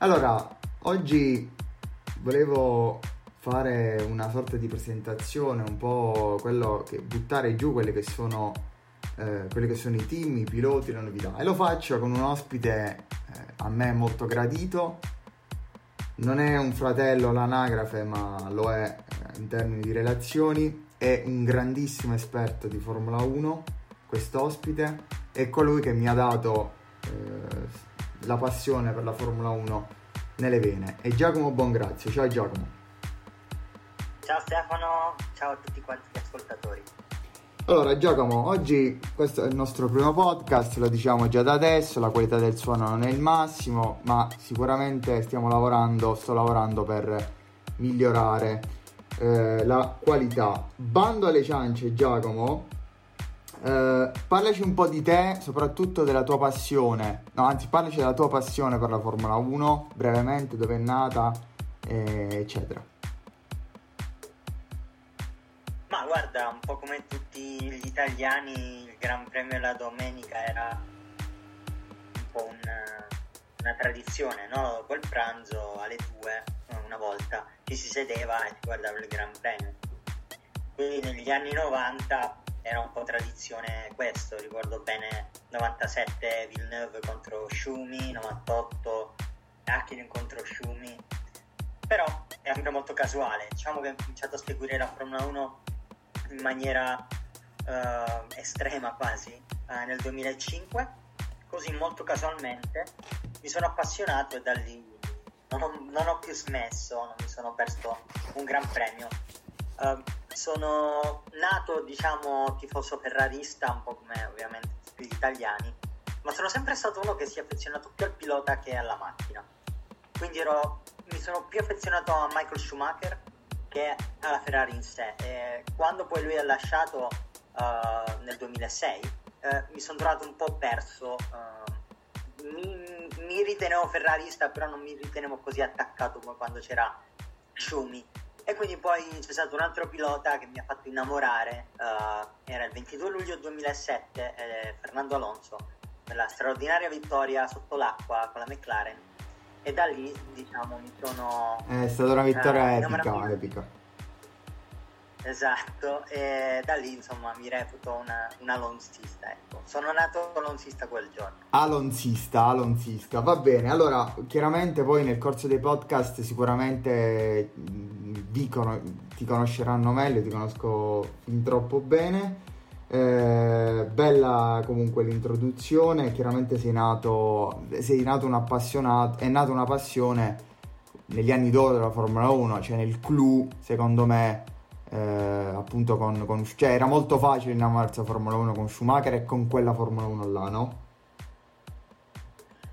Allora, oggi volevo fare una sorta di presentazione, un po' quello che buttare giù quelli che sono eh, quelli che sono i team, i piloti, le novità. E lo faccio con un ospite eh, a me molto gradito. Non è un fratello all'anagrafe, ma lo è eh, in termini di relazioni. È un grandissimo esperto di Formula 1, questo ospite. È colui che mi ha dato eh, la passione per la Formula 1 nelle vene. È Giacomo Bongrazio. Ciao Giacomo. Ciao Stefano, ciao a tutti quanti gli ascoltatori. Allora Giacomo, oggi questo è il nostro primo podcast, lo diciamo già da adesso, la qualità del suono non è il massimo, ma sicuramente stiamo lavorando, sto lavorando per migliorare eh, la qualità. Bando alle ciance Giacomo, eh, parlaci un po' di te, soprattutto della tua passione, no anzi parlaci della tua passione per la Formula 1, brevemente, dove è nata, eh, eccetera. Ma guarda, un po' come tutti gli italiani, il Gran Premio della domenica era un po' una, una tradizione, no? Dopo il pranzo alle due, una volta, ci si sedeva e si guardava il Gran Premio. Quindi negli anni 90 era un po' tradizione questo, ricordo bene 97 Villeneuve contro Schumi, 98 Hakkinen contro Schumi, però è anche molto casuale, diciamo che ho cominciato a seguire la Formula 1 in maniera eh, estrema quasi eh, nel 2005, così molto casualmente mi sono appassionato e da lì non ho, non ho più smesso, non mi sono perso un gran premio. Eh, sono nato, diciamo, tifoso ferrarista, un po' come ovviamente tutti gli italiani, ma sono sempre stato uno che si è affezionato più al pilota che alla macchina. Quindi ero, mi sono più affezionato a Michael Schumacher che alla Ferrari in sé. E quando poi lui ha lasciato uh, nel 2006, uh, mi sono trovato un po' perso. Uh, mi, mi, ritenevo ferrarista, però non mi ritenevo così attaccato come quando c'era Schumi. E quindi poi c'è stato un altro pilota che mi ha fatto innamorare, era il 22 luglio 2007, eh, Fernando Alonso, per la straordinaria vittoria sotto l'acqua con la McLaren. E da lì diciamo mi sono è stata una vittoria eh, epica epica esatto e da lì insomma mi reputo una, un alonsista ecco. Sono nato alonsista quel giorno. Alonsista alonsista. Va bene allora chiaramente poi nel corso dei podcast sicuramente con- ti conosceranno meglio ti conosco fin troppo bene. Eh, bella comunque l'introduzione, chiaramente sei nato, sei nato un appassionato, è nata una passione negli anni d'oro della Formula 1, cioè nel clou, secondo me, eh, appunto con, con, cioè era molto facile innamorarsi della Formula 1 con Schumacher e con quella Formula 1 là, no?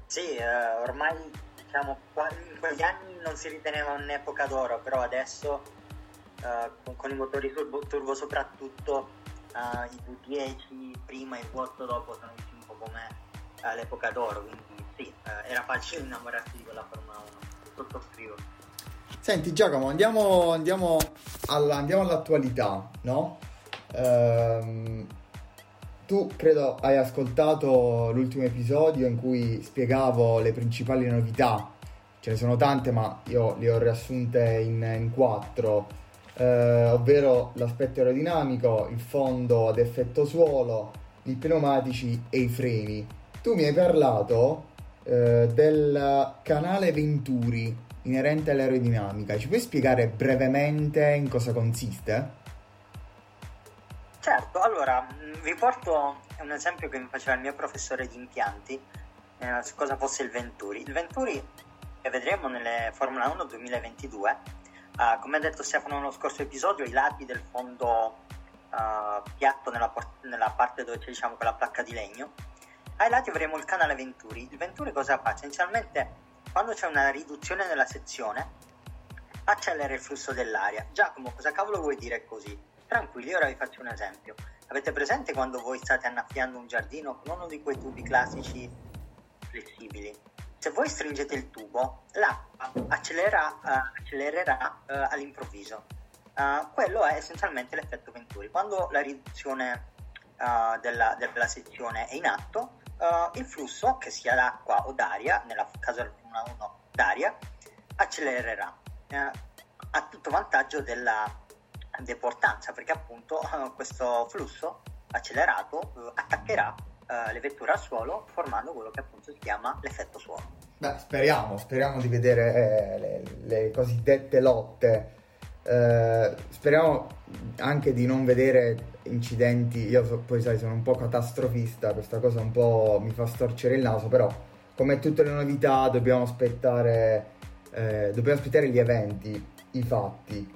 Sì, eh, ormai diciamo in quegli anni non si riteneva un'epoca d'oro, però adesso eh, con, con, i motori turbo, turbo soprattutto Uh, i V10 prima e il vuoto dopo sono visti un po' come uh, l'epoca d'oro, quindi sì, uh, era facile innamorarsi di quella Formula 1, sottoscrivo. Senti Giacomo, andiamo, andiamo, alla, andiamo all'attualità, no? Ehm, tu credo hai ascoltato l'ultimo episodio in cui spiegavo le principali novità, ce ne sono tante ma io le ho riassunte in, in quattro eh, ovvero l'aspetto aerodinamico, il fondo ad effetto suolo, i pneumatici e i freni. Tu mi hai parlato eh, del canale Venturi inerente all'aerodinamica, ci puoi spiegare brevemente in cosa consiste? Certo, allora vi porto un esempio che mi faceva il mio professore di impianti eh, su cosa fosse il Venturi. Il Venturi che vedremo nelle Formula 1 2022 Uh, come ha detto Stefano nello scorso episodio, i lati del fondo uh, piatto nella, por- nella, parte dove c'è diciamo quella placca di legno ai lati avremo il canale Venturi. Il Venturi cosa fa? Essenzialmente quando c'è una riduzione nella sezione accelera il flusso dell'aria. Giacomo, cosa cavolo vuoi dire così? Tranquilli, ora vi faccio un esempio. Avete presente quando voi state annaffiando un giardino con uno di quei tubi classici flessibili? Se voi stringete il tubo, l'acqua accelererà, uh, accelererà uh, all'improvviso. Uh, quello è essenzialmente l'effetto Venturi. Quando la riduzione della, della, sezione è in atto, il flusso, che sia d'acqua o d'aria, nel caso del Formula 1 d'aria, accelererà a tutto vantaggio della deportanza perché appunto questo flusso accelerato eh, attaccherà eh, le vetture al suolo formando quello che appunto si chiama l'effetto suolo. Beh, speriamo, speriamo di vedere eh, le, le, cosiddette lotte. Eh, speriamo anche di non vedere incidenti. Io so, poi sai, sono un po' catastrofista, questa cosa un po' mi fa storcere il naso, però come tutte le novità dobbiamo aspettare, eh, dobbiamo aspettare gli eventi, i fatti.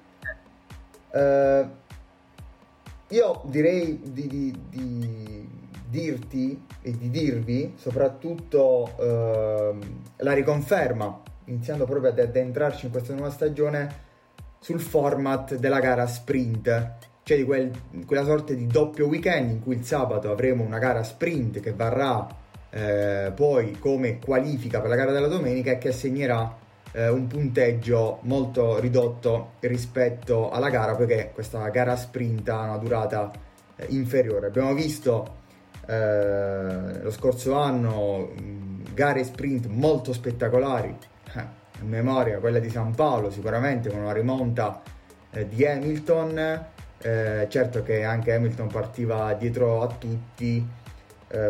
Uh, io direi di, di, di, dirti e di dirvi soprattutto uh, la riconferma, iniziando proprio ad addentrarci in questa nuova stagione, sul format della gara sprint, cioè di quel, quella sorta di doppio weekend in cui il sabato avremo una gara sprint che varrà eh, poi come qualifica per la gara della domenica e che assegnerà eh, un punteggio molto ridotto rispetto alla gara perché questa gara sprint ha una durata eh, inferiore. Abbiamo visto eh, lo scorso anno mh, gare sprint molto spettacolari, eh, memoria quella di San Paolo sicuramente con una rimonta eh, di Hamilton, eh, certo che anche Hamilton partiva dietro a tutti,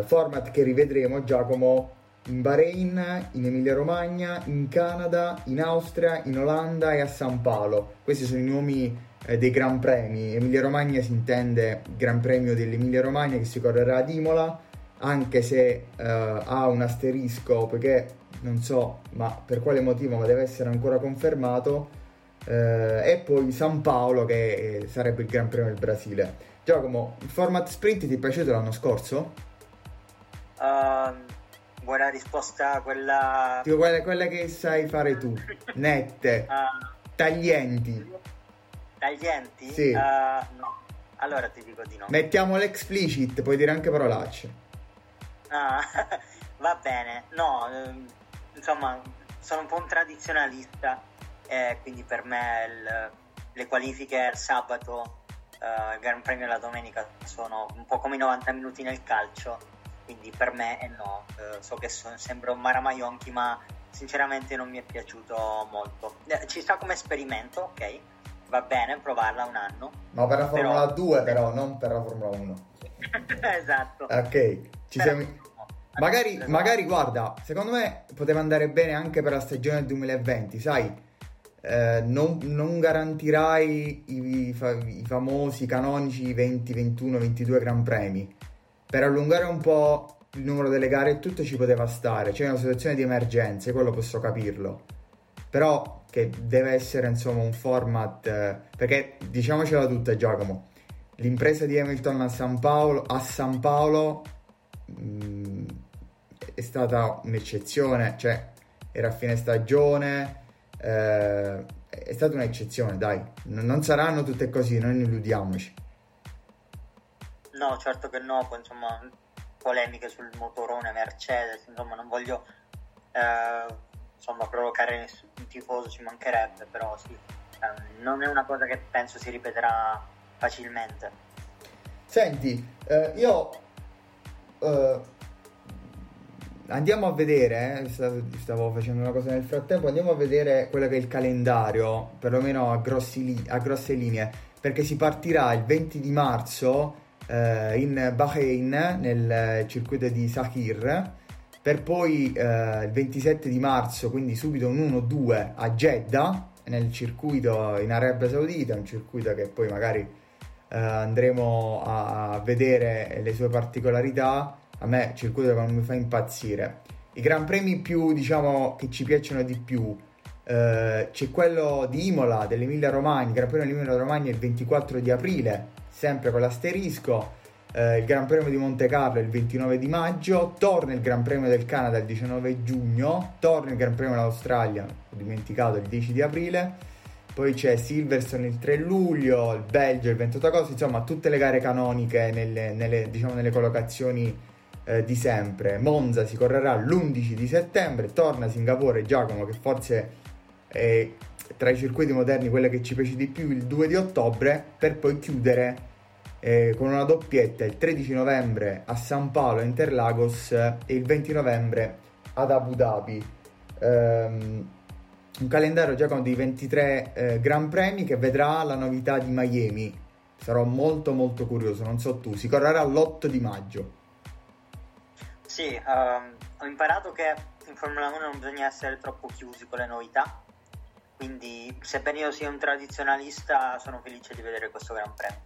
format che rivedremo Giacomo in Bahrain, in Emilia Romagna, in Canada, in Austria, in Olanda e a San Paolo. Questi sono i nomi eh, dei Gran Premi. Emilia Romagna si intende Gran Premio dell'Emilia Romagna che si correrà ad Imola, anche se eh, ha un asterisco perché non so ma per quale motivo ma deve essere ancora confermato. Eh, e poi San Paolo che sarebbe il Gran Premio del Brasile. Giacomo, il format sprint ti è piaciuto l'anno scorso? Uh Vuoi la risposta quella... Tipo quella, quella che sai fare tu, nette, uh, taglienti. Taglienti? Sì. Uh, no. Allora ti dico di no. Mettiamo l'explicit, puoi dire anche parolacce. Ah, va bene. No, ehm, insomma, sono un po' un tradizionalista, eh, quindi per me il, le qualifiche il sabato, uh, il Gran Premio la domenica sono un po' come i 90 minuti nel calcio quindi per me è no. Eh, so che so, sembra un Maramaionchi, ma sinceramente non mi è piaciuto molto. Eh, ci sta come esperimento, ok? Va bene provarla un anno. Ma per la Formula però... 2 però, non per la Formula 1. esatto. Ok, ci siamo... Magari, magari, guarda, secondo me poteva andare bene anche per la stagione 2020, sai? Eh, non, non, garantirai i, i, famosi canonici 20, 21, 22 Gran Premi per allungare un po' il numero delle gare e tutto ci poteva stare, c'è una situazione di emergenza, quello posso capirlo. Però che deve essere insomma un format eh, perché diciamocela tutta Giacomo, l'impresa di Hamilton a San Paolo, a San Paolo mh, è stata un'eccezione, cioè era a fine stagione, eh, è stata un'eccezione, dai, non saranno tutte così, non illudiamoci. No, certo che no, insomma polemiche sul motorone Mercedes, insomma non voglio eh, insomma provocare nessun tifoso, ci mancherebbe, però sì, eh, non è una cosa che penso si ripeterà facilmente. Senti, eh, io eh, andiamo a vedere, eh, stavo facendo una cosa nel frattempo, andiamo a vedere quello che è il calendario, perlomeno a, grossi, a grosse linee, perché si partirà il 20 di marzo eh, in Bahrain nel circuito di Sahir per poi eh, il 27 di marzo quindi subito un 1-2 a Jeddah nel circuito in Arabia Saudita un circuito che poi magari eh, andremo a vedere le sue particolarità. A me il circuito non mi fa impazzire. I gran premi più diciamo che ci piacciono di più Uh, c'è quello di Imola dell'Emilia Romagna, Gran Premio dell'Emilia Romagna il 24 di aprile sempre con l'asterisco. eh, il Gran Premio di Monte Carlo il 29 di maggio, torna il Gran Premio del Canada il 19 giugno, torna il Gran Premio dell'Australia, ho dimenticato, il 10 di aprile, poi c'è Silverstone il 3 luglio, il Belgio il 28 agosto, insomma tutte le gare canoniche nelle, nelle, diciamo, nelle collocazioni eh, di sempre. Monza si correrà l'11 di settembre, torna a Singapore Giacomo che forse è tra i circuiti moderni quella che ci piace di più il 2 di ottobre per poi chiudere eh, con una doppietta il 13 novembre a San Paolo Interlagos e il 20 novembre ad Abu Dhabi. Um, un calendario già con dei 23 eh, Gran Premi che vedrà la novità di Miami. Sarò molto molto curioso, non so tu, si correrà l'8 di maggio. Sì, um, ho imparato che in Formula 1 non bisogna essere troppo chiusi con le novità, quindi sebbene io sia un tradizionalista sono felice di vedere questo Gran Premio.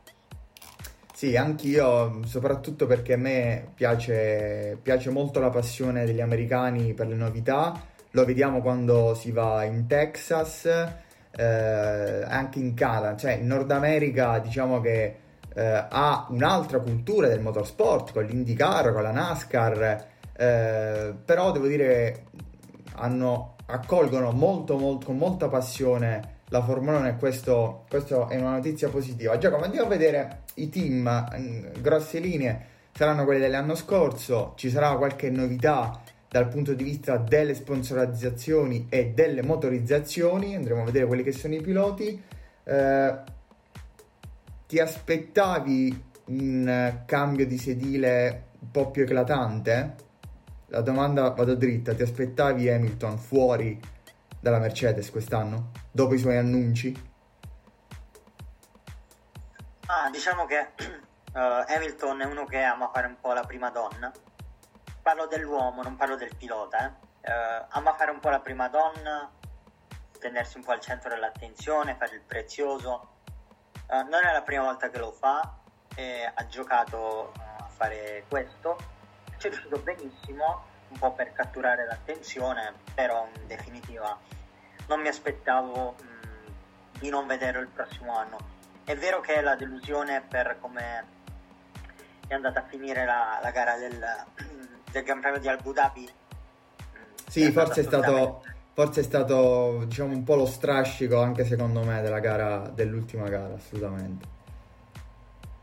Sì, anch'io, soprattutto perché a me piace, piace molto la passione degli americani per le novità. Lo vediamo quando si va in Texas, eh, anche in Canada, cioè in Nord America diciamo che eh, ha un'altra cultura del motorsport con l'IndyCar, con la NASCAR, eh, però devo dire hanno, accolgono molto, molto, con molta passione la Formula 1 e questo, questo è una notizia positiva. Giacomo, andiamo a vedere i team in grosse linee, saranno quelli dell'anno scorso, ci sarà qualche novità dal punto di vista delle sponsorizzazioni e delle motorizzazioni, andremo a vedere quelli che sono i piloti. Eh, ti aspettavi un cambio di sedile un po' più eclatante? La domanda vado dritta, ti aspettavi Hamilton fuori dalla Mercedes quest'anno? Dopo i suoi annunci? Ah, diciamo che uh, Hamilton è uno che ama fare un po' la prima donna. Parlo dell'uomo, non parlo del pilota. Eh. Uh, ama fare un po' la prima donna, tenersi un po' al centro dell'attenzione, fare il prezioso. Uh, non è la prima volta che lo fa ha giocato a fare questo. Ci è riuscito benissimo, un po' per catturare l'attenzione, però in definitiva non mi aspettavo mh, di non vederlo il prossimo anno. È vero che la delusione per come è andata a finire la, la gara del, del, Gran Premio di Abu Dhabi. Sì, è forse è stato, forse è stato diciamo un po' lo strascico anche secondo me della gara dell'ultima gara, assolutamente.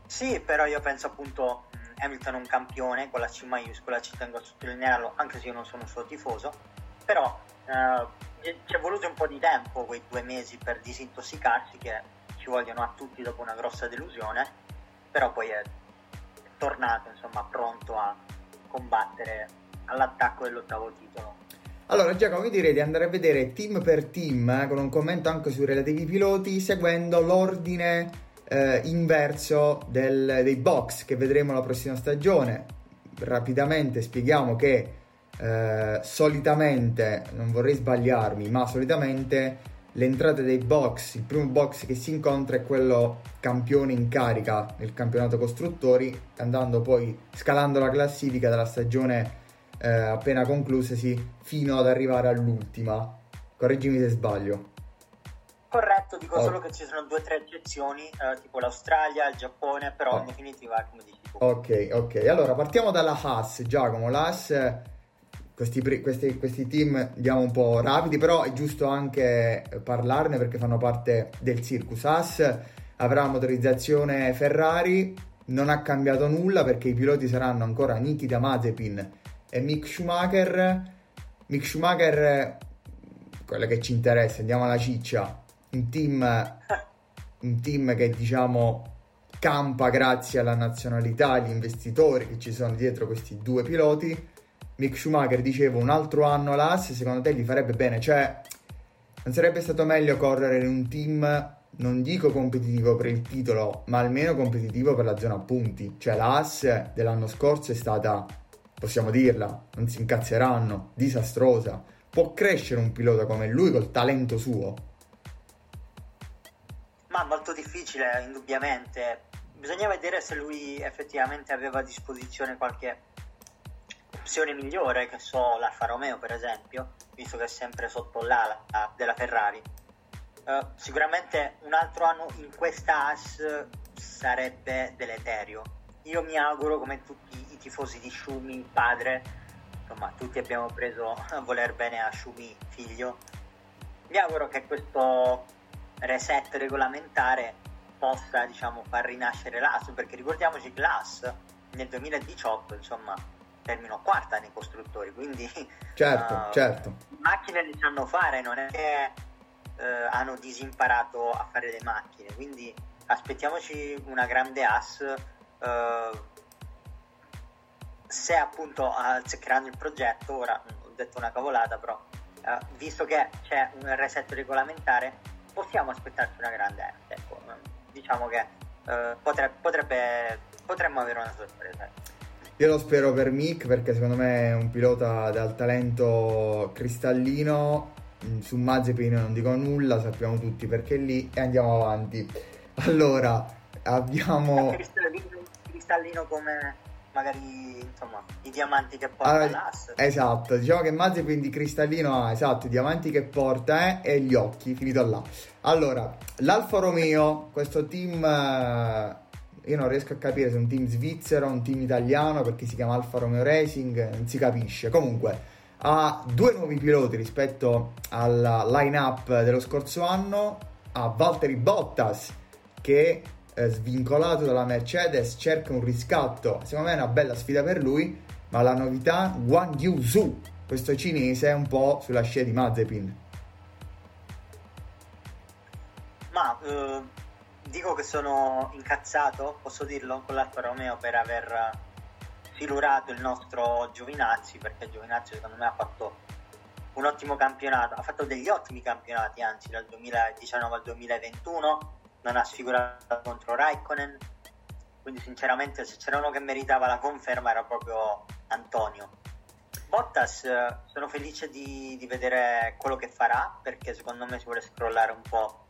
Sì, però io penso appunto Hamilton è un campione con la C maiuscola, ci tengo a sottolinearlo, anche se io non sono un suo tifoso, però eh, ci è voluto un po' di tempo, quei due mesi per disintossicarsi che ci vogliono a tutti dopo una grossa delusione, però poi è tornato insomma pronto a combattere all'attacco dell'ottavo titolo. Allora Giacomo, io direi di andare a vedere team per team, eh, con un commento anche sui relativi piloti, seguendo l'ordine eh, inverso del, dei box che vedremo la prossima stagione. Rapidamente spieghiamo che eh, solitamente, non vorrei sbagliarmi, ma solitamente le entrate dei box, il primo box che si incontra è quello campione in carica nel campionato costruttori, andando poi scalando la classifica della stagione eh, appena conclusasi fino ad arrivare all'ultima. Correggimi se sbaglio. Corretto, dico oh. solo che ci sono due o tre eccezioni, eh, tipo l'Australia, il Giappone, però oh. in definitiva come dici tu. Ok, ok. Allora partiamo dalla Haas, Giacomo. La Haas questi, questi, questi, team andiamo un po' rapidi, però è giusto anche parlarne perché fanno parte del circus. Haas avrà motorizzazione Ferrari, non ha cambiato nulla perché i piloti saranno ancora Nikita Mazepin e Mick Schumacher. Mick Schumacher, quella che ci interessa, andiamo alla ciccia, un team, un team che diciamo campa grazie alla nazionalità, agli investitori che ci sono dietro questi due piloti Mick Schumacher dicevo un altro anno all'Ass secondo te gli farebbe bene? Cioè non sarebbe stato meglio correre in un team non dico competitivo per il titolo ma almeno competitivo per la zona punti? Cioè la Haas dell'anno scorso è stata possiamo dirla non si incazzeranno disastrosa. Può crescere un pilota come lui col talento suo? Ma molto difficile indubbiamente. Bisogna vedere se lui effettivamente aveva a disposizione qualche opzione migliore, che so l'Alfa Romeo per esempio, visto che è sempre sotto l'ala della Ferrari. Uh, sicuramente un altro anno in questa AS sarebbe deleterio, io mi auguro, come tutti i tifosi di Shumi, padre, insomma, tutti abbiamo preso a voler bene a Shumi, figlio, mi auguro che questo reset regolamentare possa, diciamo, far rinascere l'AS, perché ricordiamoci che l'AS nel 2018, insomma, terminò quarta nei costruttori, quindi certo, uh, certo. macchine le sanno fare, non è che uh, hanno disimparato a fare le macchine, quindi aspettiamoci una grande AS uh, se appunto azzeccheranno il progetto, ora ho detto una cavolata, però visto che c'è un reset regolamentare possiamo aspettarci una grande AS, ecco, diciamo che potrebbe, potrebbe, potremmo avere una sorpresa. Io lo spero per Mick perché secondo me è un pilota dal talento cristallino. Mm, su Mazepin non dico nulla, sappiamo tutti perché è lì e andiamo avanti. Allora, abbiamo... Cristallino, cristallino come magari insomma i diamanti che porta allora, l'AS. Esatto, diciamo che Mazepin di cristallino ha esatto i diamanti che porta eh, e gli occhi, finito là. Allora, l'Alfa Romeo, questo team eh, io non riesco a capire se è un team svizzero un team italiano perché si chiama Alfa Romeo Racing, non si capisce. Comunque ha due nuovi piloti rispetto alla line-up dello scorso anno, ha Valtteri Bottas che eh, svincolato dalla Mercedes cerca un riscatto, secondo me è una bella sfida per lui, ma la novità Guan Yu Zhu, questo cinese è un po' sulla scia di Mazepin. Ma uh dico che sono incazzato, posso dirlo, con l'Alfa Romeo per aver filurato il nostro Giovinazzi, perché Giovinazzi secondo me ha fatto un ottimo campionato, ha fatto degli ottimi campionati, anzi dal 2019 al 2021, non ha sfigurato contro Raikkonen, quindi sinceramente se c'era uno che meritava la conferma era proprio Antonio. Bottas sono felice di, di vedere quello che farà perché secondo me si vuole scrollare un po'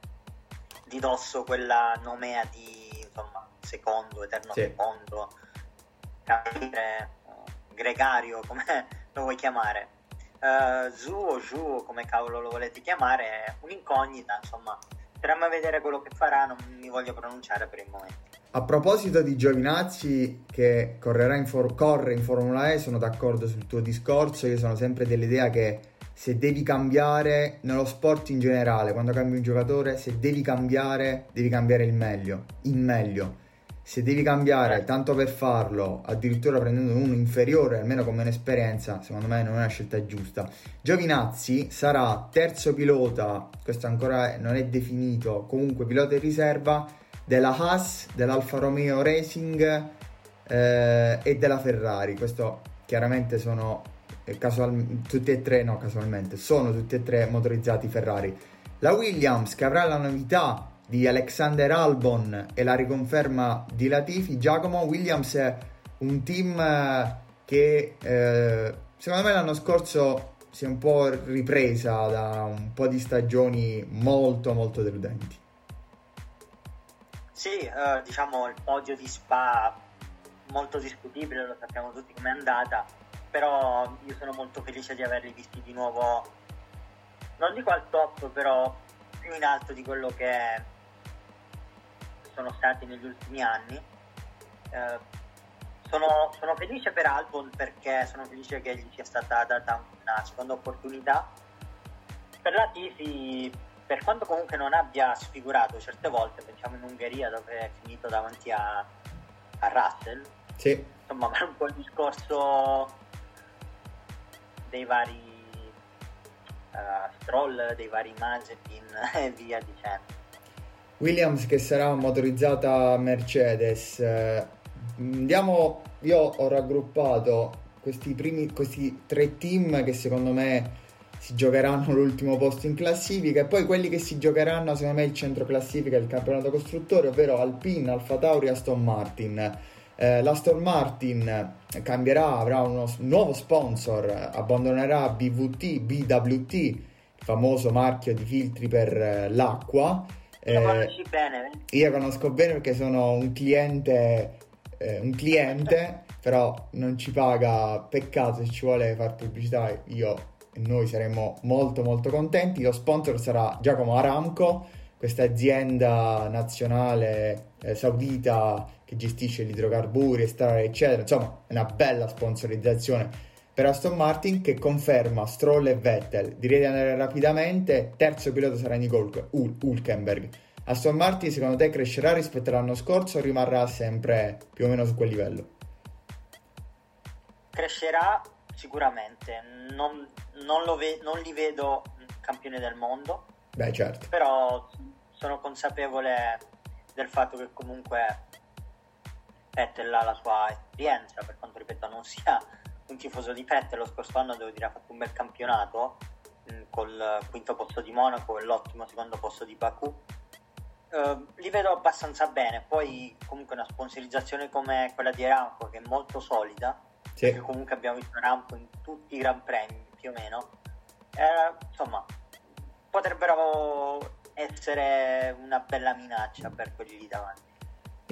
di dosso quella nomea di insomma, secondo, eterno sì. secondo, capire, uh, gregario, come lo vuoi chiamare. Uh, Zu o Ju, come cavolo lo volete chiamare, è un'incognita, insomma, staremo a vedere quello che farà, non mi voglio pronunciare per il momento. A proposito di Giovinazzi che in for- corre in Formula E, sono d'accordo sul tuo discorso, io sono sempre dell'idea che se devi cambiare nello sport in generale, quando cambi un giocatore, se devi cambiare, devi cambiare il meglio, in meglio. Se devi cambiare tanto per farlo, addirittura prendendo uno inferiore, almeno con meno esperienza, secondo me non è una scelta giusta. Giovinazzi sarà terzo pilota, questo ancora non è definito, comunque pilota in riserva della Haas, dell'Alfa Romeo Racing eh, e della Ferrari. Questo chiaramente sono casual, tutti e tre, no casualmente, sono tutti e tre motorizzati Ferrari. La Williams che avrà la novità di Alexander Albon e la riconferma di Latifi, Giacomo Williams è un team eh, che eh, secondo me l'anno scorso si è un po' ripresa da un po' di stagioni molto molto deludenti. Sì, eh, diciamo il podio di Spa molto discutibile, lo sappiamo tutti com'è andata però io sono molto felice di averli visti di nuovo, non dico al top, però più in alto di quello che sono stati negli ultimi anni. Eh, sono, sono, felice per Albon perché sono felice che gli sia stata data una seconda opportunità. Per la Tifi, per quanto comunque non abbia sfigurato certe volte, pensiamo in Ungheria dove è finito davanti a, a Russell. Sì. Insomma, è un po' il discorso dei vari uh, Stroll, dei vari Mazepin e via dicendo. Williams che sarà motorizzata Mercedes. Eh, andiamo, io ho raggruppato questi, primi, questi tre team che secondo me si giocheranno l'ultimo posto in classifica e poi quelli che si giocheranno secondo me il centro classifica del campionato costruttore ovvero Alpine, Alfa Tauri e Aston Martin eh, l'Aston Martin cambierà, avrà uno nuovo sponsor, abbandonerà BVT, BWT, il famoso marchio di filtri per eh, l'acqua. Eh, conosci bene. Io conosco bene perché sono un cliente, eh, un cliente però non ci paga, peccato se ci vuole fare pubblicità, io e noi saremo molto molto contenti. Lo sponsor sarà Giacomo Aramco, questa azienda nazionale eh, saudita che gestisce gli idrocarburi, estrarre, eccetera. Insomma, è una bella sponsorizzazione per Aston Martin che conferma Stroll e Vettel. Direi di andare rapidamente. Terzo pilota sarà Nico Hulkenberg. Aston Martin secondo te crescerà rispetto all'anno scorso o rimarrà sempre più o meno su quel livello? Crescerà sicuramente, non, non, ve- non li vedo campioni del mondo. Beh, certo. Però sono consapevole del fatto che comunque Vettel ha la sua esperienza, per quanto ripeto non sia un tifoso di Vettel, lo scorso anno devo dire ha fatto un bel campionato mh, mm, col quinto posto di Monaco e l'ottimo secondo posto di Baku. Uh, li vedo abbastanza bene, poi comunque una sponsorizzazione come quella di Aramco che è molto solida, sì. perché comunque abbiamo visto Aramco in tutti i Gran Premi più o meno, eh, insomma potrebbero essere una bella minaccia per quelli lì davanti.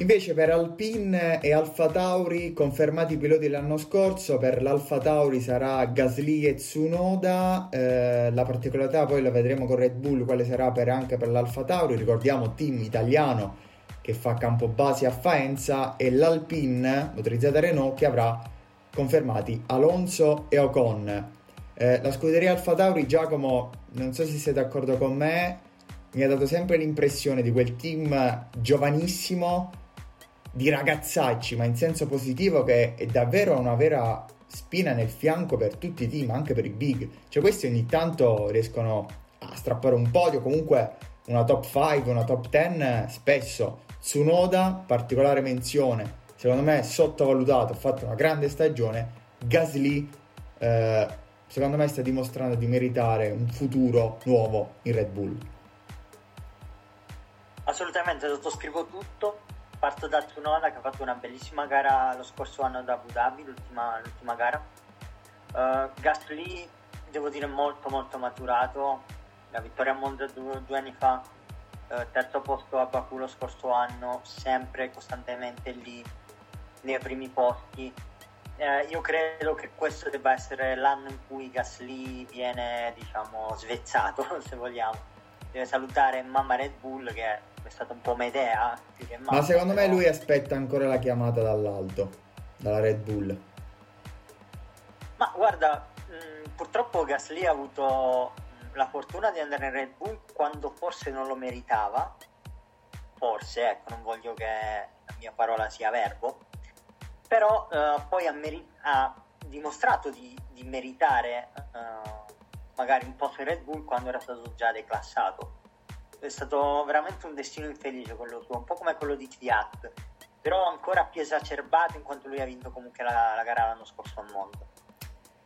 Invece per Alpine e Alfa Tauri confermati i piloti l'anno scorso, per l'Alfa Tauri sarà Gasly e Tsunoda, eh, la particolarità poi la vedremo con Red Bull quale sarà per, anche per l'Alfa Tauri, ricordiamo team italiano che fa campo base a Faenza e l'Alpine motorizzata Renault che avrà confermati Alonso e Ocon. Eh, la scuderia Alfa Tauri, Giacomo, non so se sei d'accordo con me, mi ha dato sempre l'impressione di quel team giovanissimo, di ragazzacci, ma in senso positivo, che è davvero una vera spina nel fianco per tutti i team, anche per i big. Cioè questi ogni tanto riescono a strappare un podio, comunque una top 5, una top 10 spesso. Tsunoda, particolare menzione, secondo me sottovalutato, ha fatto una grande stagione. Gasly, eh, secondo me sta dimostrando di meritare un futuro nuovo in Red Bull. Assolutamente, sottoscrivo tutto. Parto da Tsunoda che ha fatto una bellissima gara lo scorso anno ad Abu Dhabi, l'ultima, l'ultima gara. Uh, Gasly, devo dire, molto molto maturato. La vittoria a Monza due, due anni fa, uh, terzo posto a Baku lo scorso anno, sempre costantemente lì nei primi posti. Uh, io credo che questo debba essere l'anno in cui Gasly viene, diciamo, svezzato, se vogliamo. Deve salutare mamma Red Bull che è stata un po' Medea. Ma, ma secondo però... me lui aspetta ancora la chiamata dall'alto, dalla Red Bull. Ma guarda, mh, mm, purtroppo Gasly ha avuto mm, la fortuna di andare in Red Bull quando forse non lo meritava. Forse, ecco, non voglio che la mia parola sia verbo. Però uh, poi ha, meri- ha, dimostrato di, di meritare uh, magari un posto in Red Bull quando era stato già declassato è stato veramente un destino infelice quello suo, un po' come quello di Fiat, però ancora più esacerbato in quanto lui ha vinto comunque la, la gara l'anno scorso al mondo.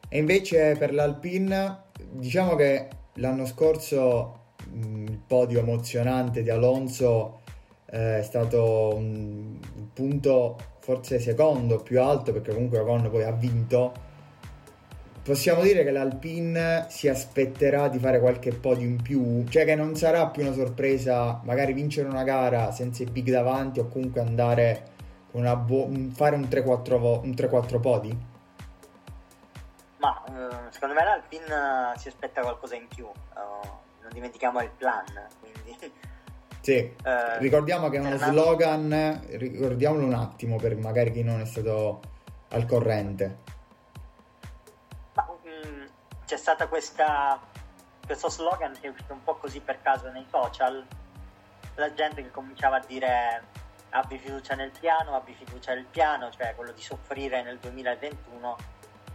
E invece per l'Alpine, diciamo che l'anno scorso mh, il podio emozionante di Alonso eh, è stato un punto forse secondo più alto perché comunque Ocon poi ha vinto possiamo dire che l'Alpine si aspetterà di fare qualche podio in più, cioè che non sarà più una sorpresa magari vincere una gara senza i big davanti o comunque andare con una bu- fare un 3-4, un 3-4 podi? Ma eh, secondo me l'Alpine si aspetta qualcosa in più, uh, non dimentichiamo il plan, quindi... Sì, eh, ricordiamo che è uno slogan, ricordiamolo un attimo per magari chi non è stato al corrente c'è stata questa, questo slogan che è uscito un po' così per caso nei social, la gente che cominciava a dire abbi fiducia nel piano, abbi fiducia nel piano, cioè quello di soffrire nel 2021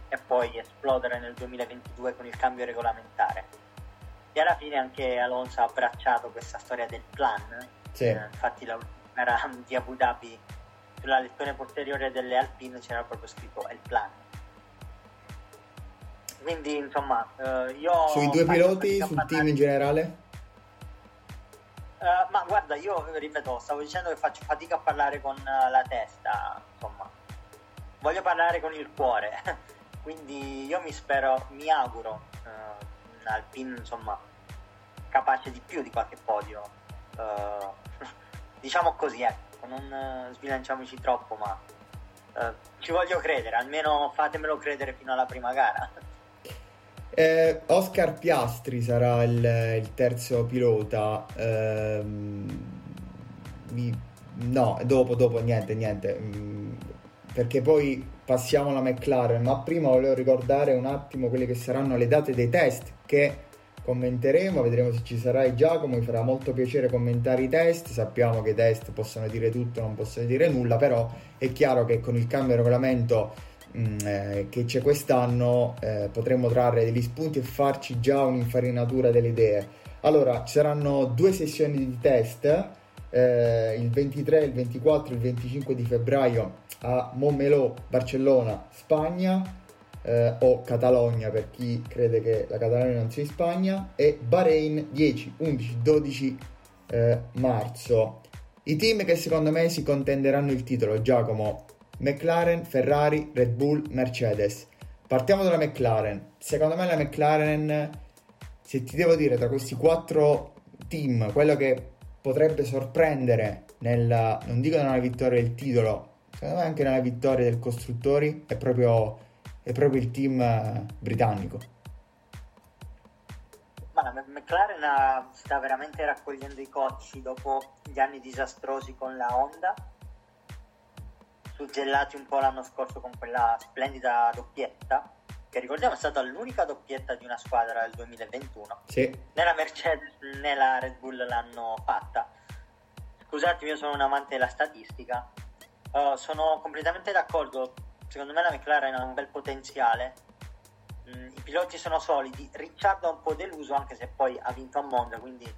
e poi esplodere nel 2022 con il cambio regolamentare. E alla fine anche Alonso ha abbracciato questa storia del plan, sì. eh, infatti la gara di Abu Dhabi sulla lezione posteriore delle Alpine c'era proprio scritto il plan quindi, insomma, eh, io. Sui due piloti, sul parlare... team in generale? Uh, ma guarda, io ripeto, stavo dicendo che faccio fatica a parlare con uh, la testa, insomma, voglio parlare con il cuore, quindi io mi spero, mi auguro uh, un Alpine, insomma, capace di più di qualche podio, diciamo così, ecco, non sbilanciamoci troppo, ma ci voglio credere, almeno fatemelo credere fino alla prima gara. Eh, Oscar Piastri sarà il, il terzo pilota. Eh, No, dopo, dopo, niente, niente. Mm, perché poi passiamo alla McLaren, ma prima volevo ricordare un attimo quelle che saranno le date dei test che commenteremo, vedremo se ci sarà Giacomo, mi farà molto piacere commentare i test, sappiamo che i test possono dire tutto, non possono dire nulla, però è chiaro che con il cambio di regolamento mm, eh, che c'è quest'anno eh, potremmo trarre degli spunti e farci già un'infarinatura delle idee. Allora, ci saranno due sessioni di test, eh, il 23, il 24 e il 25 di febbraio a Montmeló, Barcellona, Spagna eh, o Catalogna per chi crede che la Catalogna non sia in Spagna e Bahrain 10, 11, 12 eh, marzo. I team che secondo me si contenderanno il titolo, Giacomo, McLaren, Ferrari, Red Bull, Mercedes. Partiamo dalla McLaren. Secondo me la McLaren, se ti devo dire tra questi quattro team, quello che potrebbe sorprendere nella, non dico nella vittoria del titolo, secondo me anche nella vittoria del costruttori è proprio è proprio il team eh, britannico. La McLaren sta veramente raccogliendo i cocci dopo gli anni disastrosi con la Honda, suggellati un po' l'anno scorso con quella splendida doppietta, che ricordiamo è stata l'unica doppietta di una squadra del 2021. Sì. Né la Mercedes né la Red Bull l'hanno fatta. Scusatemi, io sono un amante della statistica. Uh, sono completamente d'accordo secondo me la McLaren ha un bel potenziale. Mm, I piloti sono solidi. Ricciardo è un po' deluso, anche se poi ha vinto a Monza. Quindi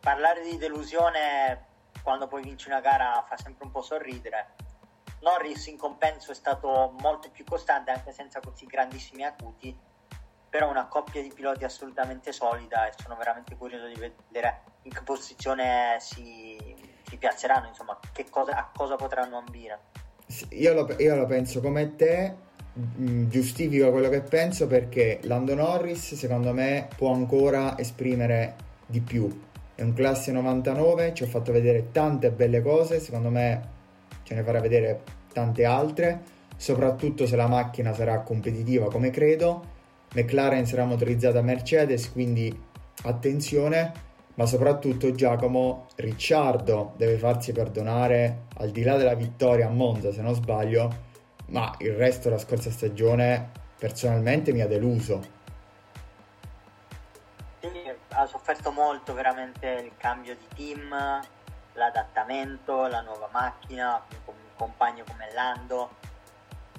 parlare di delusione quando poi vinci una gara fa sempre un po' sorridere. Norris in compenso è stato molto più costante, anche senza così grandissimi acuti. Però una coppia di piloti assolutamente solida e sono veramente curioso di vedere in che posizione si, si piazzeranno, insomma, cosa, a cosa potranno ambire. Io lo, io lo penso come te, mm, giustifico quello che penso perché Lando Norris secondo me può ancora esprimere di più. È un classe 99, ci ha fatto vedere tante belle cose, secondo me ce ne farà vedere tante altre, soprattutto se la macchina sarà competitiva come credo. McLaren sarà motorizzata a Mercedes, quindi attenzione ma soprattutto Giacomo Ricciardo deve farsi perdonare al di là della vittoria a Monza se non sbaglio ma il resto della scorsa stagione personalmente mi ha deluso sì, ha sofferto molto veramente il cambio di team l'adattamento la nuova macchina con un compagno come Lando.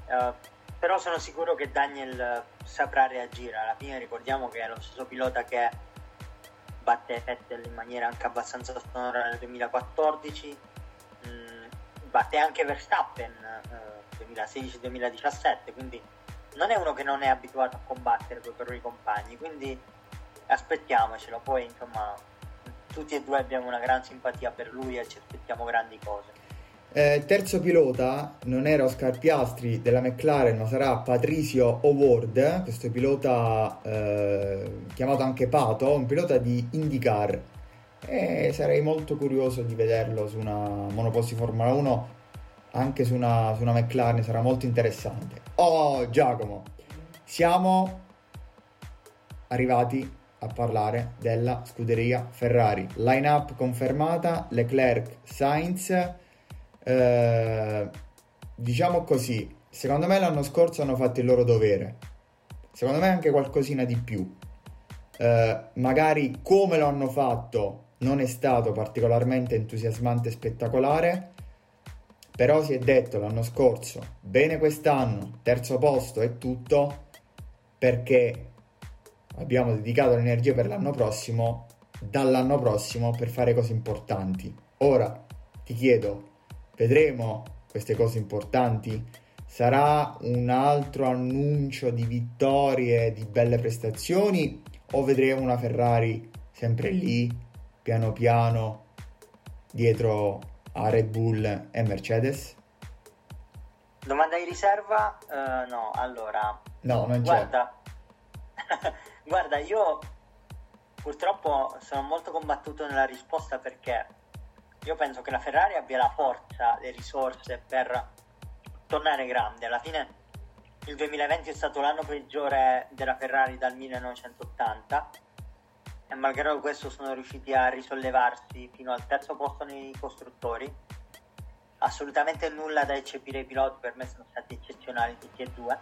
Uh, però sono sicuro che Daniel saprà reagire. Alla fine ricordiamo che è lo stesso pilota che batte Vettel in maniera anche abbastanza sonora nel 2014, mm, batte anche Verstappen eh, 2016-2017, quindi non è uno che non è abituato a combattere per i compagni, quindi aspettiamocelo, poi insomma tutti e due abbiamo una gran simpatia per lui e ci aspettiamo grandi cose. Eh, terzo pilota non era Oscar Piastri della McLaren, ma sarà Patricio O'Ward, questo pilota eh, chiamato anche Pato, un pilota di IndyCar. E sarei molto curioso di vederlo su una monoposti Formula 1, anche su una, su una McLaren, sarà molto interessante. Oh Giacomo, siamo arrivati a parlare della scuderia Ferrari. Line up confermata, Leclerc, Sainz eh, diciamo così, secondo me l'anno scorso hanno fatto il loro dovere. Secondo me anche qualcosina di più. Eh, magari come lo hanno fatto non è stato particolarmente entusiasmante e spettacolare, però si è detto l'anno scorso, bene quest'anno, terzo posto e tutto, perché abbiamo dedicato l'energia per l'anno prossimo, dall'anno prossimo per fare cose importanti. Ora ti chiedo, Vedremo queste cose importanti. Sarà un altro annuncio di vittorie, di belle prestazioni o vedremo una Ferrari sempre lì, piano piano, dietro a Red Bull e Mercedes? Domanda di riserva? Uh, no, allora... No, non guarda, guarda, io purtroppo sono molto combattuto nella risposta perché io penso che la Ferrari abbia la forza, le risorse per tornare grande. Alla fine il 2020 è stato l'anno peggiore della Ferrari dal 1980 e malgrado questo sono riusciti a risollevarsi fino al terzo posto nei costruttori assolutamente nulla da eccepire ai piloti, per me sono stati eccezionali tutti e due,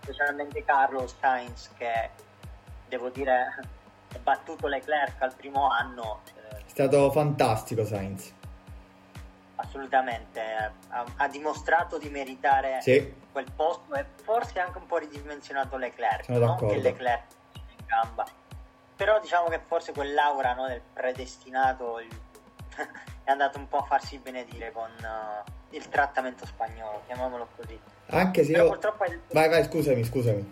specialmente Carlos Sainz che devo dire ha battuto Leclerc al primo anno. Eh, È stato fantastico Sainz. Assolutamente, ha, ha, dimostrato di meritare sì. quel posto e forse anche un po' ridimensionato Leclerc, Sono non d'accordo. che Leclerc in gamba. Però diciamo che forse quell'aura no, del predestinato il... è andato un po' a farsi benedire con uh, il trattamento spagnolo, chiamiamolo così. Anche se Però io... purtroppo è... Vai, vai, scusami, scusami.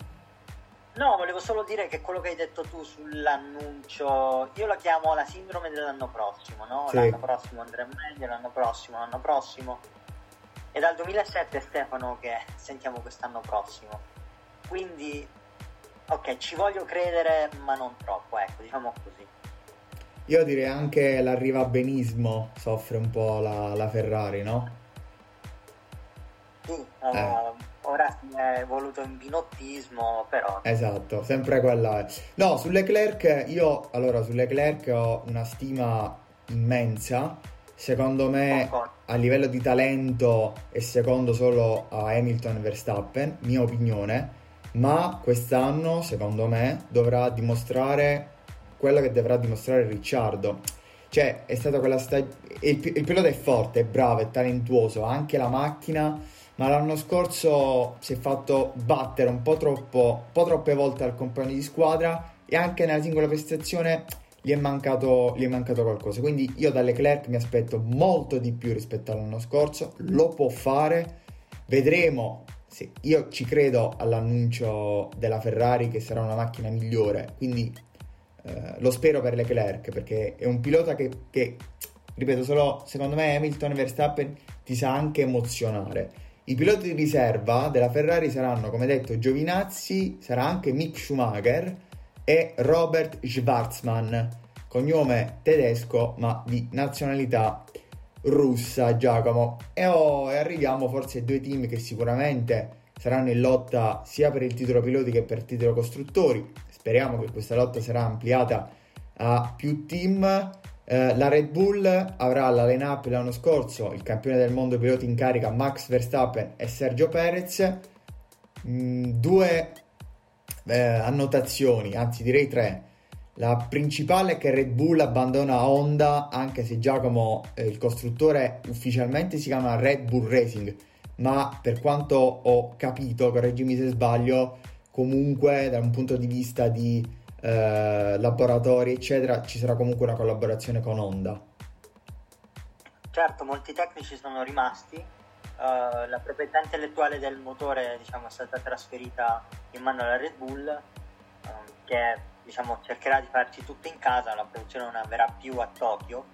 No, volevo solo dire che quello che hai detto tu sull'annuncio, io la chiamo la sindrome dell'anno prossimo, no? Sì. L'anno prossimo andrà meglio, l'anno prossimo, l'anno prossimo. È dal 2007 Stefano che sentiamo quest'anno prossimo. Quindi, ok, ci voglio credere, ma non troppo, ecco, diciamo così. Io direi anche l'arrivabenismo soffre un po' la, la Ferrari, no? Sì, uh, Eh. ora si è voluto in binottismo, però... Esatto, sempre quella. No, su Leclerc io allora su Leclerc ho una stima immensa. Secondo me a livello di talento è secondo solo a Hamilton e Verstappen, mia opinione, ma quest'anno secondo me dovrà dimostrare quello che dovrà dimostrare Ricciardo. Cioè, è stata quella stagione. Il, il pilota è forte, è bravo, è talentuoso, ha anche la macchina ma l'anno scorso si è fatto battere un po', troppo, un po' troppe volte al compagno di squadra e anche nella singola prestazione gli è, mancato, gli è mancato qualcosa. Quindi io da Leclerc mi aspetto molto di più rispetto all'anno scorso, lo può fare, vedremo. Sì, io ci credo all'annuncio della Ferrari che sarà una macchina migliore, quindi eh, lo spero per Leclerc perché è un pilota che, che, ripeto, solo secondo me Hamilton e Verstappen ti sa anche emozionare. I piloti di riserva della Ferrari saranno, come detto, Giovinazzi, sarà anche Mick Schumacher e Robert Schwarzman, cognome tedesco ma di nazionalità russa, Giacomo. E, oh, e arriviamo forse a due team che sicuramente saranno in lotta sia per il titolo piloti che per il titolo costruttori. Speriamo che questa lotta sarà ampliata a più team. Eh, la Red Bull avrà la line-up l'anno scorso il campione del mondo piloti in carica Max Verstappen e Sergio Perez. Mm, due eh, annotazioni, anzi direi tre. La principale è che Red Bull abbandona Honda, anche se Giacomo, eh, il costruttore, ufficialmente si chiama Red Bull Racing, ma per quanto ho capito, correggimi se sbaglio, comunque da un punto di vista di eh, laboratori, eccetera, ci sarà comunque una collaborazione con Honda. Certo, molti tecnici sono rimasti, uh, la proprietà intellettuale del motore diciamo, è stata trasferita in mano alla Red Bull, uh, che diciamo, cercherà di farci tutto in casa, la produzione non avverrà più a Tokyo,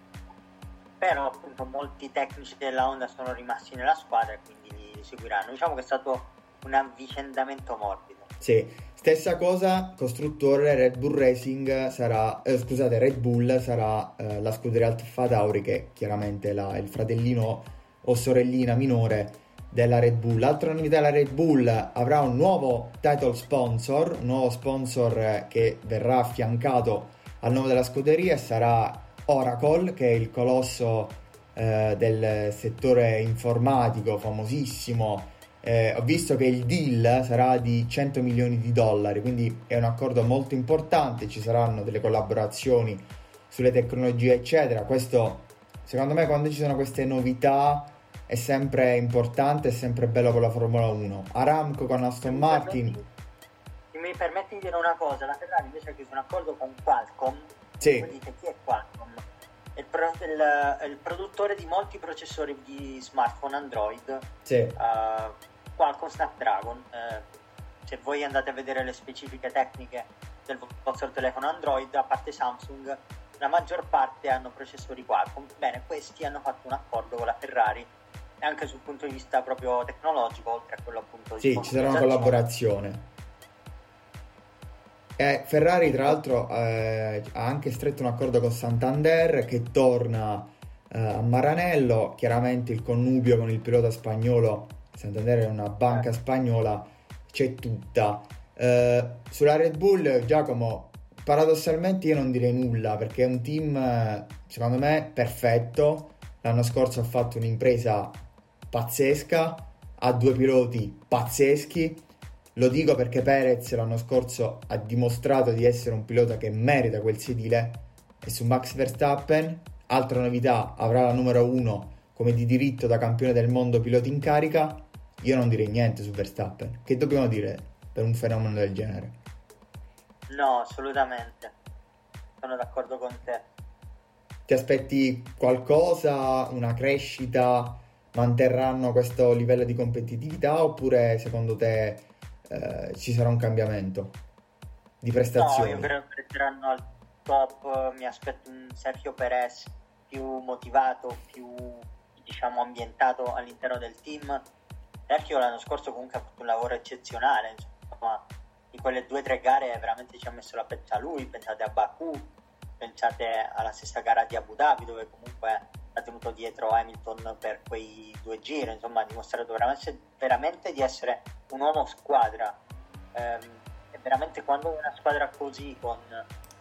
però appunto molti tecnici della Honda sono rimasti nella squadra e quindi li, li seguiranno. Diciamo che è stato un avvicendamento morbido. Sì, stessa cosa, costruttore Red Bull Racing sarà, eh, scusate, Red Bull sarà eh, la scuderia Alfa Tauri che chiaramente è la, il fratellino o sorellina minore della Red Bull. Altra novità della Red Bull avrà un nuovo title sponsor, un nuovo sponsor eh, che verrà affiancato al nome della scuderia e sarà Oracle, che è il colosso eh, del settore informatico famosissimo. Eh, ho visto che il deal sarà di 100 milioni di dollari, quindi è un accordo molto importante, ci saranno delle collaborazioni sulle tecnologie, eccetera. Questo, secondo me, quando ci sono queste novità è sempre importante, è sempre bello per la Formula 1. Aramco con Aston Martin. Mi permetti di dire una cosa, la Ferrari invece ha chiuso un accordo con Qualcomm. Sì. Dite chi è Qualcomm? È il, pro- il, il, produttore di molti processori di smartphone Android. Sì. Uh, Qualcomm Snapdragon. Uh, se voi andate a vedere le specifiche tecniche del vostro telefono Android, a parte Samsung, la maggior parte hanno processori Qualcomm. Bene, questi hanno fatto un accordo con la Ferrari anche sul punto di vista proprio tecnologico, oltre a quello appunto di Sì, ci sarà una collaborazione. E Ferrari, tra l'altro, eh, ha anche stretto un accordo con Santander che torna eh, a Maranello. Chiaramente il connubio con il pilota spagnolo, Santander è una banca spagnola, c'è tutta. Eh, sulla Red Bull, Giacomo, paradossalmente io non direi nulla perché è un team, secondo me, perfetto l'anno scorso ha fatto un'impresa pazzesca, ha due piloti pazzeschi. Lo dico perché Perez l'anno scorso ha dimostrato di essere un pilota che merita quel sedile e su Max Verstappen, altra novità, avrà la numero 1 come di diritto da campione del mondo piloti in carica. Io non direi niente su Verstappen. Che dobbiamo dire per un fenomeno del genere? No, assolutamente. Sono d'accordo con te. Ti aspetti qualcosa, una crescita? Manterranno questo livello di competitività oppure secondo te eh, ci sarà un cambiamento di prestazioni? No, io credo che resteranno al top. Mi aspetto un Sergio Perez più motivato, più diciamo ambientato all'interno del team. Sergio l'anno scorso comunque ha fatto un lavoro eccezionale, insomma, in quelle due o tre gare veramente ci ha messo la pezza lui, pensate a Baku, pensate alla stessa gara di Abu Dhabi dove comunque ha tenuto dietro Hamilton per quei due giri, insomma ha dimostrato veramente, veramente di essere un uomo squadra. Ehm, e veramente quando una squadra così con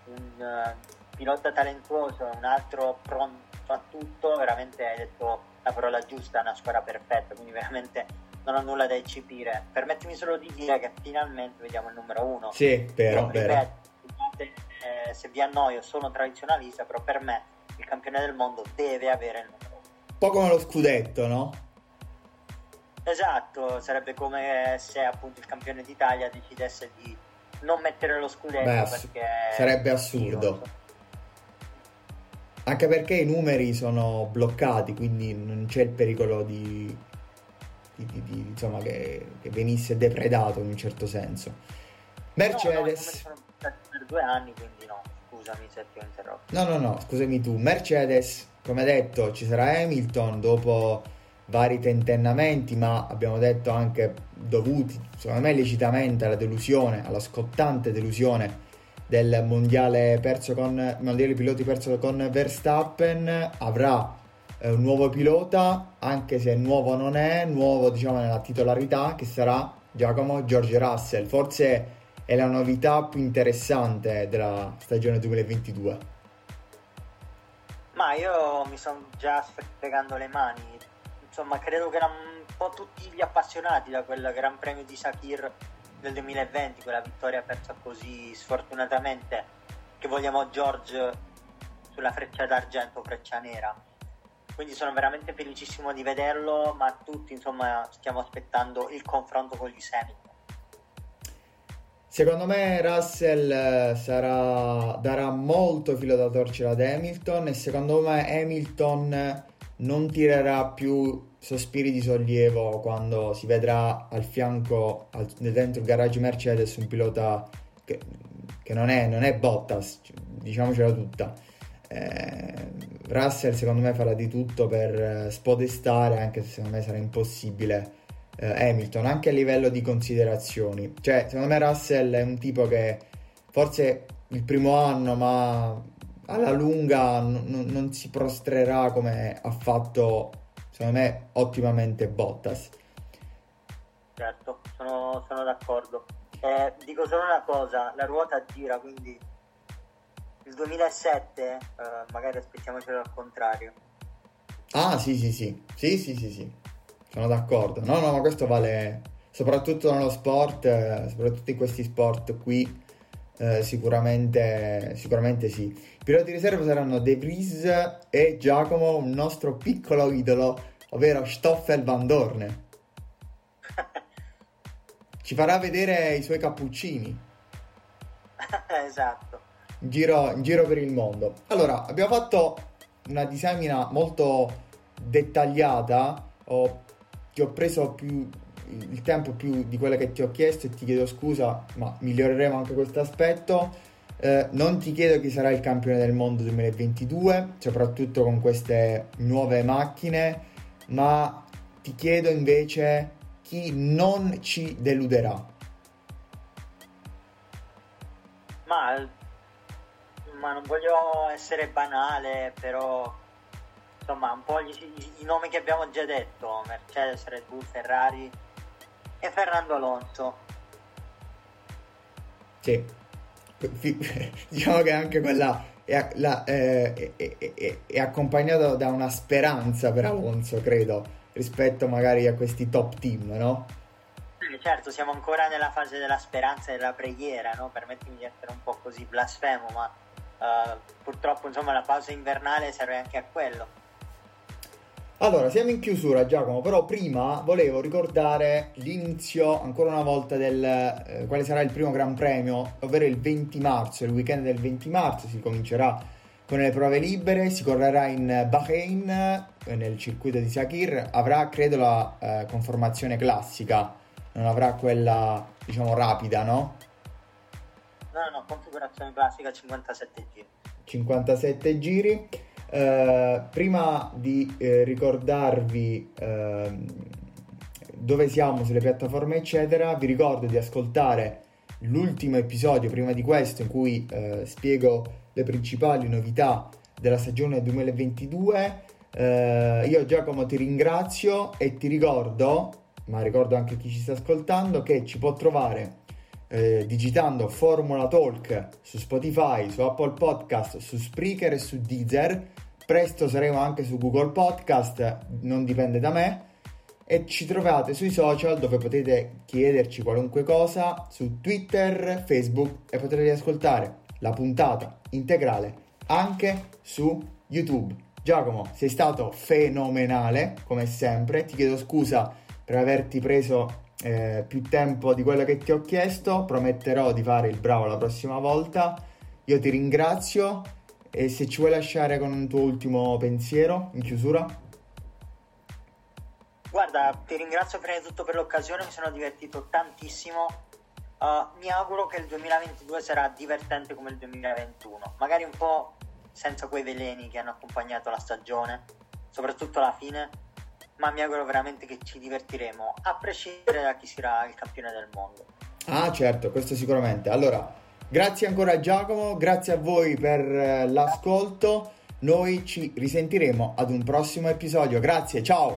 un uh, pilota talentuoso e un altro pronto a tutto, veramente hai detto la parola giusta, è una squadra perfetta, quindi veramente non ho nulla da eccepire. Permettimi solo di dire che finalmente vediamo il numero uno. Sì, Io, vero. Ripeto, eh, se vi annoio sono tradizionalista, però per me il campione del mondo deve avere il numero uno. Un po' come lo scudetto, no? Esatto, sarebbe come se appunto il campione d'Italia decidesse di non mettere lo scudetto Beh, perché sarebbe assurdo. Anche perché i numeri sono bloccati, quindi non c'è il pericolo di, di, di, di insomma, che, che, venisse depredato in un certo senso. Mercedes. No, no, per due anni, quindi no. Scusami se ti ho interrotto. No, no, no, scusami tu. Mercedes, come detto, ci sarà Hamilton dopo vari tentennamenti, ma abbiamo detto anche dovuti, secondo me, lecitamente alla delusione, alla scottante delusione del mondiale perso con mondiale piloti perso con Verstappen avrà eh, un nuovo pilota anche se nuovo non è nuovo diciamo nella titolarità che sarà Giacomo George Russell. Forse è la novità più interessante della stagione 2022 ma io mi sto già fregando le mani. Insomma credo che un po' tutti gli appassionati da quel Gran Premio di Sakir del 2020, quella vittoria persa così sfortunatamente, che vogliamo George sulla freccia d'argento, freccia nera. Quindi sono veramente felicissimo di vederlo, ma tutti insomma stiamo aspettando il confronto con gli Semi. Secondo me Russell eh, sarà, darà molto filo da torcere ad Hamilton e secondo me Hamilton non tirerà più sospiri di sollievo quando si vedrà al fianco, al, dentro il garage Mercedes, un pilota che, che non, è, non, è, Bottas, diciamocela tutta. Eh, Russell secondo me farà di tutto per eh, spodestare, anche se secondo me sarà impossibile, eh, Hamilton, anche a livello di considerazioni. Cioè, secondo me Russell è un tipo che forse il primo anno, ma alla lunga n- non si prostrerà come ha fatto secondo me ottimamente Bottas. Certo, sono, sono d'accordo. Eh, dico solo una cosa, la ruota gira, quindi il 2007 eh, magari aspettiamocelo al contrario. Ah sì sì sì, sì sì sì sì, sono d'accordo. No no, ma questo vale soprattutto nello sport, eh, soprattutto in questi sport qui, eh, sicuramente, sicuramente sì. I piloti di riserva saranno De Vries e Giacomo, un nostro piccolo idolo ovvero Stoffel Van Dorne. Ci farà vedere i suoi cappuccini. esatto. In giro, in giro per il mondo. Allora, abbiamo fatto una disamina molto dettagliata. Ho, ti ho preso più il tempo più di quello che ti ho chiesto e ti chiedo scusa, ma miglioreremo anche questo aspetto. Eh, non ti chiedo chi sarà il campione del mondo 2022, soprattutto con queste nuove macchine ma ti chiedo invece chi non ci deluderà. Ma, ma non voglio essere banale, però insomma un po' gli, i nomi che abbiamo già detto, Mercedes, Red Bull, Ferrari e Fernando Alonso. Sì, diciamo che anche quella è, la, eh, è, è, è, accompagnato da una speranza per Alonso, credo, rispetto magari a questi top team, no? Certo, siamo ancora nella fase della speranza e della preghiera, no? Permettimi di essere un po' così blasfemo, ma uh, purtroppo insomma la pausa invernale serve anche a quello. Allora, siamo in chiusura Giacomo, però prima volevo ricordare l'inizio ancora una volta del eh, quale sarà il primo Gran Premio, ovvero il 20 marzo, il weekend del 20 marzo si comincerà con le prove libere, si correrà in Bahrain eh, nel circuito di Sakir, avrà credo la eh, conformazione classica, non avrà quella diciamo rapida, no? No, no, configurazione classica 57 giri. 57 giri. Eh, prima di eh, ricordarvi eh, dove siamo sulle piattaforme eccetera vi ricordo di ascoltare l'ultimo episodio prima di questo in cui eh, spiego le principali novità della stagione 2022 eh, io Giacomo ti ringrazio e ti ricordo ma ricordo anche chi ci sta ascoltando che ci può trovare eh, digitando Formula Talk su Spotify, su Apple Podcast, su Spreaker e su Deezer. Presto saremo anche su Google Podcast, non dipende da me. E ci trovate sui social dove potete chiederci qualunque cosa, su Twitter, Facebook e potete riascoltare la puntata integrale anche su YouTube. Giacomo, sei stato fenomenale come sempre. Ti chiedo scusa per averti preso eh, più tempo di quello che ti ho chiesto, prometterò di fare il bravo la prossima volta. Io ti ringrazio e se ci vuoi lasciare con un tuo ultimo pensiero in chiusura. Guarda, ti ringrazio prima di tutto per l'occasione, mi sono divertito tantissimo. Uh, mi auguro che il 2022 sarà divertente come il 2021, magari un po' senza quei veleni che hanno accompagnato la stagione, soprattutto alla fine ma mi auguro veramente che ci divertiremo, a prescindere da chi sarà il campione del mondo. Ah, certo, questo sicuramente. Allora, grazie ancora Giacomo, grazie a voi per eh, l'ascolto. Noi ci risentiremo ad un prossimo episodio. Grazie, ciao.